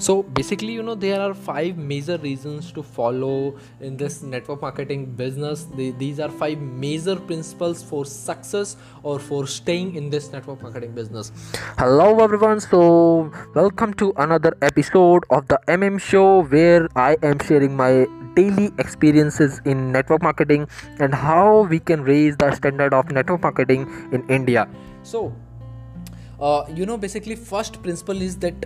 So basically, you know, there are five major reasons to follow in this network marketing business. The, these are five major principles for success or for staying in this network marketing business. Hello, everyone. So, welcome to another episode of the MM Show where I am sharing my daily experiences in network marketing and how we can raise the standard of network marketing in India. So, you know basically first principle is that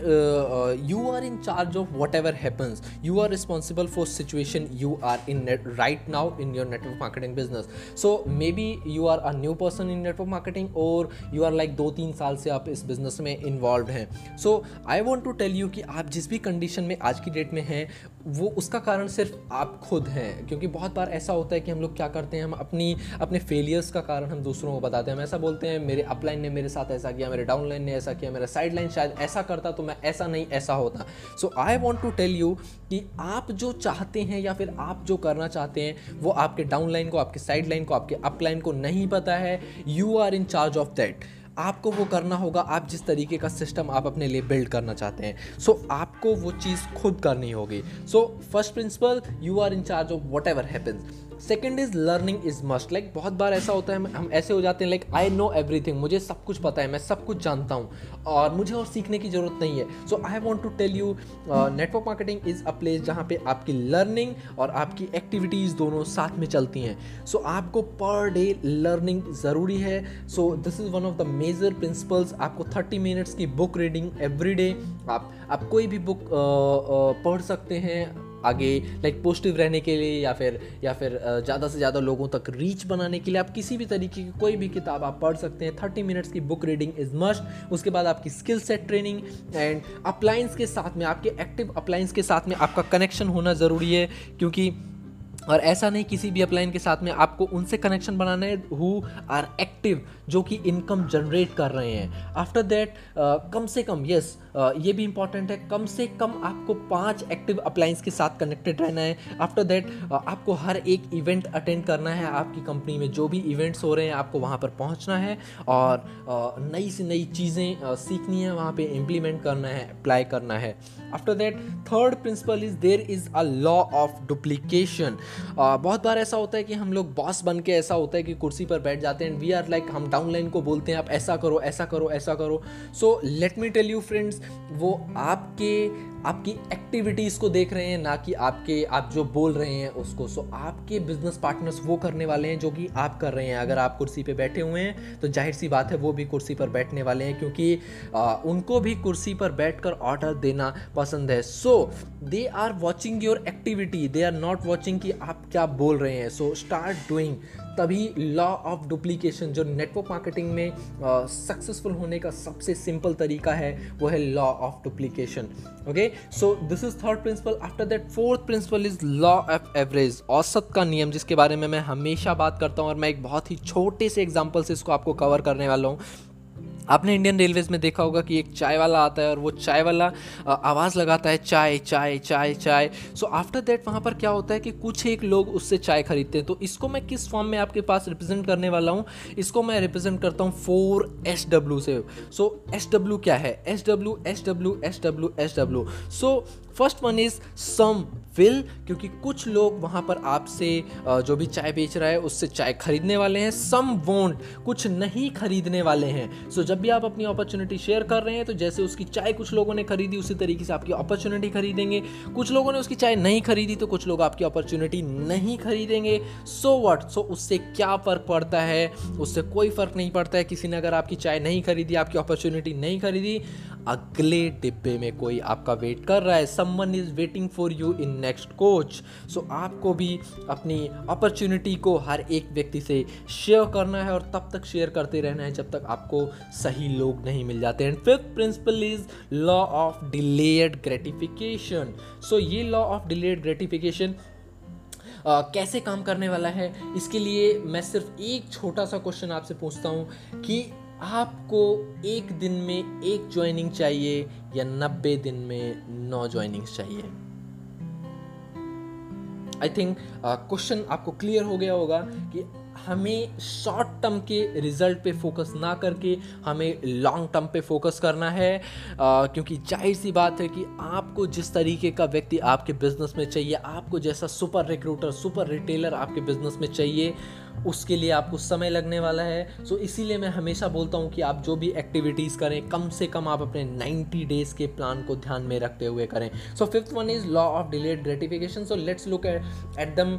you are in charge of whatever happens you are responsible for situation you are in right now in your network marketing business so maybe you are a new person in network marketing और you are like दो तीन साल से आप इस business में involve हैं. So I want to tell you कि आप जिस भी कंडीशन में आज की डेट में हैं वो उसका कारण सिर्फ़ आप खुद हैं, क्योंकि बहुत बार ऐसा होता है कि हम लोग क्या करते हैं, हम अपनी, अपने फेलियर्स का कारण हम दूसरों को बताते हैं। हम ऐसा बोलते हैं, मेरे अपलाइन ने मेरे साथ ऐसा किया, मेरे डाउनलाइन ने ऐसा किया, मेरा साइड लाइन शायद ऐसा करता तो मैं ऐसा नहीं, ऐसा होता। So I want to tell you कि आप जो चाहते हैं या फिर आप जो करना चाहते हैं, वो आपके डाउनलाइन को, आपके साइड लाइन को, आपके अपलाइन को नहीं पता है। You are in charge of that आपको वो करना होगा आप जिस तरीके का सिस्टम आप अपने लिए बिल्ड करना चाहते हैं। सो so, आपको वो चीज़ खुद करनी होगी। So first principle you are in charge of whatever happens second is learning is must like बहुत बार ऐसा होता है हम ऐसे हो जाते हैं लाइक आई नो एवरीथिंग मुझे सब कुछ पता है मैं सब कुछ जानता हूँ। और मुझे और सीखने की ज़रूरत नहीं है। So I want to tell you network marketing is a place जहाँ पे आपकी लर्निंग और आपकी एक्टिविटीज़ दोनों साथ में चलती हैं। सो so, आपको पर डे लर्निंग ज़रूरी है। So this is one of the major principles आपको थर्टी मिनट्स की बुक रीडिंग एवरी डे आप आप कोई भी बुक uh, uh, पढ़ सकते हैं। आगे लाइक पॉजिटिव रहने के लिए या फिर या फिर ज़्यादा से ज़्यादा लोगों तक रीच बनाने के लिए आप किसी भी तरीके की कोई भी किताब आप पढ़ सकते हैं। थर्टी मिनट्स की बुक रीडिंग इज़ मस्ट उसके बाद आपकी skill set training and appliances के साथ में आपके एक्टिव अप्लाइंस के साथ में आपका कनेक्शन होना ज़रूरी है क्योंकि और ऐसा नहीं किसी भी अपलाइन के साथ में आपको उनसे कनेक्शन बनाना है हु आर एक्टिव जो कि इनकम जनरेट कर रहे हैं। आफ्टर दैट कम से कम यस uh, ये भी इंपॉर्टेंट है। कम से कम आपको पाँच एक्टिव अप्लाइंस के साथ कनेक्टेड रहना है। आफ्टर दैट आपको हर एक इवेंट अटेंड करना है। आपकी कंपनी में जो भी इवेंट्स हो रहे हैं, आपको वहाँ पर पहुँचना है और नई से नई चीज़ें सीखनी है, वहाँ पर इम्प्लीमेंट करना है अप्लाई करना है। After that third principle is there is a law of duplication बहुत बार ऐसा होता है कि हम लोग बॉस बन के ऐसा होता है कि कुर्सी पर बैठ जाते हैं वी आर लाइक हम डाउनलाइन को बोलते हैं, आप ऐसा करो ऐसा करो ऐसा करो। So let me tell you friends वो आपके आपकी एक्टिविटीज़ को देख रहे हैं ना कि आपके आप जो बोल रहे हैं उसको। सो आपके बिज़नेस पार्टनर्स वो करने वाले हैं जो कि आप कर रहे हैं। अगर आप कुर्सी पे बैठे हुए हैं तो ज़ाहिर सी बात है वो भी कुर्सी पर बैठने वाले हैं क्योंकि आ, उनको भी कुर्सी पर बैठकर ऑर्डर देना पसंद है। So they are watching your activity they are not watching कि आप क्या बोल रहे हैं। सो स्टार्ट डूइंग तभी लॉ ऑफ़ डुप्लीकेशन जो नेटवर्क मार्केटिंग में सक्सेसफुल होने का सबसे सिंपल तरीका है वो है law of duplication okay so this is third principle after that fourth principle is law of average औसत का नियम, जिसके बारे में मैं हमेशा बात करता हूँ और मैं एक बहुत ही छोटे से एग्ज़ाम्पल से इसको आपको कवर करने वाला हूँ। आपने इंडियन रेलवेज में देखा होगा कि एक चाय वाला आता है और वो चाय वाला आवाज़ लगाता है, चाय चाय चाय चाय। सो आफ्टर दैट वहाँ पर क्या होता है कि कुछ एक लोग उससे चाय खरीदते हैं। तो इसको मैं किस फॉर्म में आपके पास रिप्रेजेंट करने वाला हूँ? इसको मैं रिप्रेजेंट करता हूँ फोर एस डब्ल्यू से। सो एस डब्ल्यू क्या है? S W S W S W S W so first one is some will क्योंकि कुछ लोग वहाँ पर आपसे जो भी चाय बेच रहा है उससे चाय खरीदने वाले हैं। सम वोंट कुछ नहीं खरीदने वाले हैं। सो so, जब भी आप अपनी अपॉर्चुनिटी शेयर कर रहे हैं तो जैसे उसकी चाय कुछ लोगों ने खरीदी उसी तरीके से आपकी अपॉर्चुनिटी खरीदेंगे। कुछ लोगों ने उसकी चाय नहीं खरीदी तो कुछ लोग आपकी अपॉर्चुनिटी नहीं खरीदेंगे। सो वट सो उससे क्या फ़र्क पड़ता है? उससे कोई फ़र्क नहीं पड़ता है। किसी ने अगर आपकी चाय नहीं खरीदी आपकी अपॉर्चुनिटी नहीं खरीदी अगले डिब्बे में कोई आपका वेट कर रहा है। Someone is waiting for you in next coach so आपको भी अपनी अपॉर्चुनिटी को हर एक व्यक्ति से शेयर करना है और तब तक शेयर करते रहना है जब तक आपको सही लोग नहीं मिल जाते. And fifth principle is law of delayed gratification so ये law of delayed gratification Uh, कैसे काम करने वाला है? इसके लिए मैं सिर्फ़ एक छोटा सा क्वेश्चन आपसे पूछता हूँ कि आपको एक दिन में एक ज्वाइनिंग चाहिए या नब्बे दिन में नौ ज्वाइनिंग चाहिए? आई थिंक क्वेश्चन आपको क्लियर हो गया होगा कि हमें शॉर्ट टर्म के रिज़ल्ट पे फोकस ना करके हमें लॉन्ग टर्म पे फोकस करना है। आ, क्योंकि ज़ाहिर सी बात है कि आपको जिस तरीके का व्यक्ति आपके बिज़नेस में चाहिए आपको जैसा सुपर रिक्रूटर सुपर रिटेलर आपके बिज़नेस में चाहिए उसके लिए आपको समय लगने वाला है। सो इसीलिए मैं हमेशा बोलता हूँ कि आप जो भी एक्टिविटीज़ करें कम से कम आप अपने 90 डेज़ के प्लान को ध्यान में रखते हुए करें। So fifth one is law of delayed gratification so let's look at at them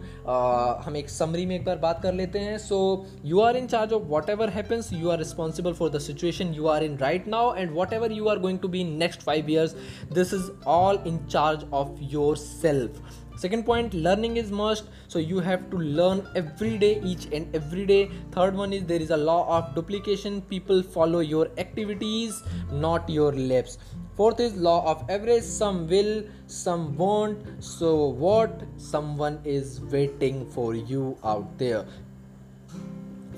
हम एक समरी में एक बार बात कर लेते हैं। so you are in charge of whatever happens you are responsible for the situation you are in right now and whatever you are going to be in next five years this is all in charge of your self second point learning is must so you have to learn every day each and every day third one is there is a law of duplication people follow your activities not your lips fourth is law of average some will some won't so what someone is waiting for you out there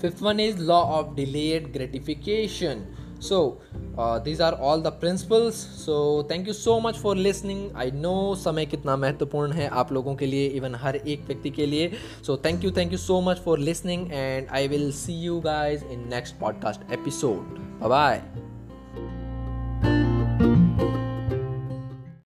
Fifth one is law of delayed gratification so uh, these are all the principles so thank you so much for listening i know समय कितना महत्वपूर्ण है आप लोगों के लिए even हर एक व्यक्ति के लिए so thank you thank you so much for listening and i will see you guys in next podcast episode bye bye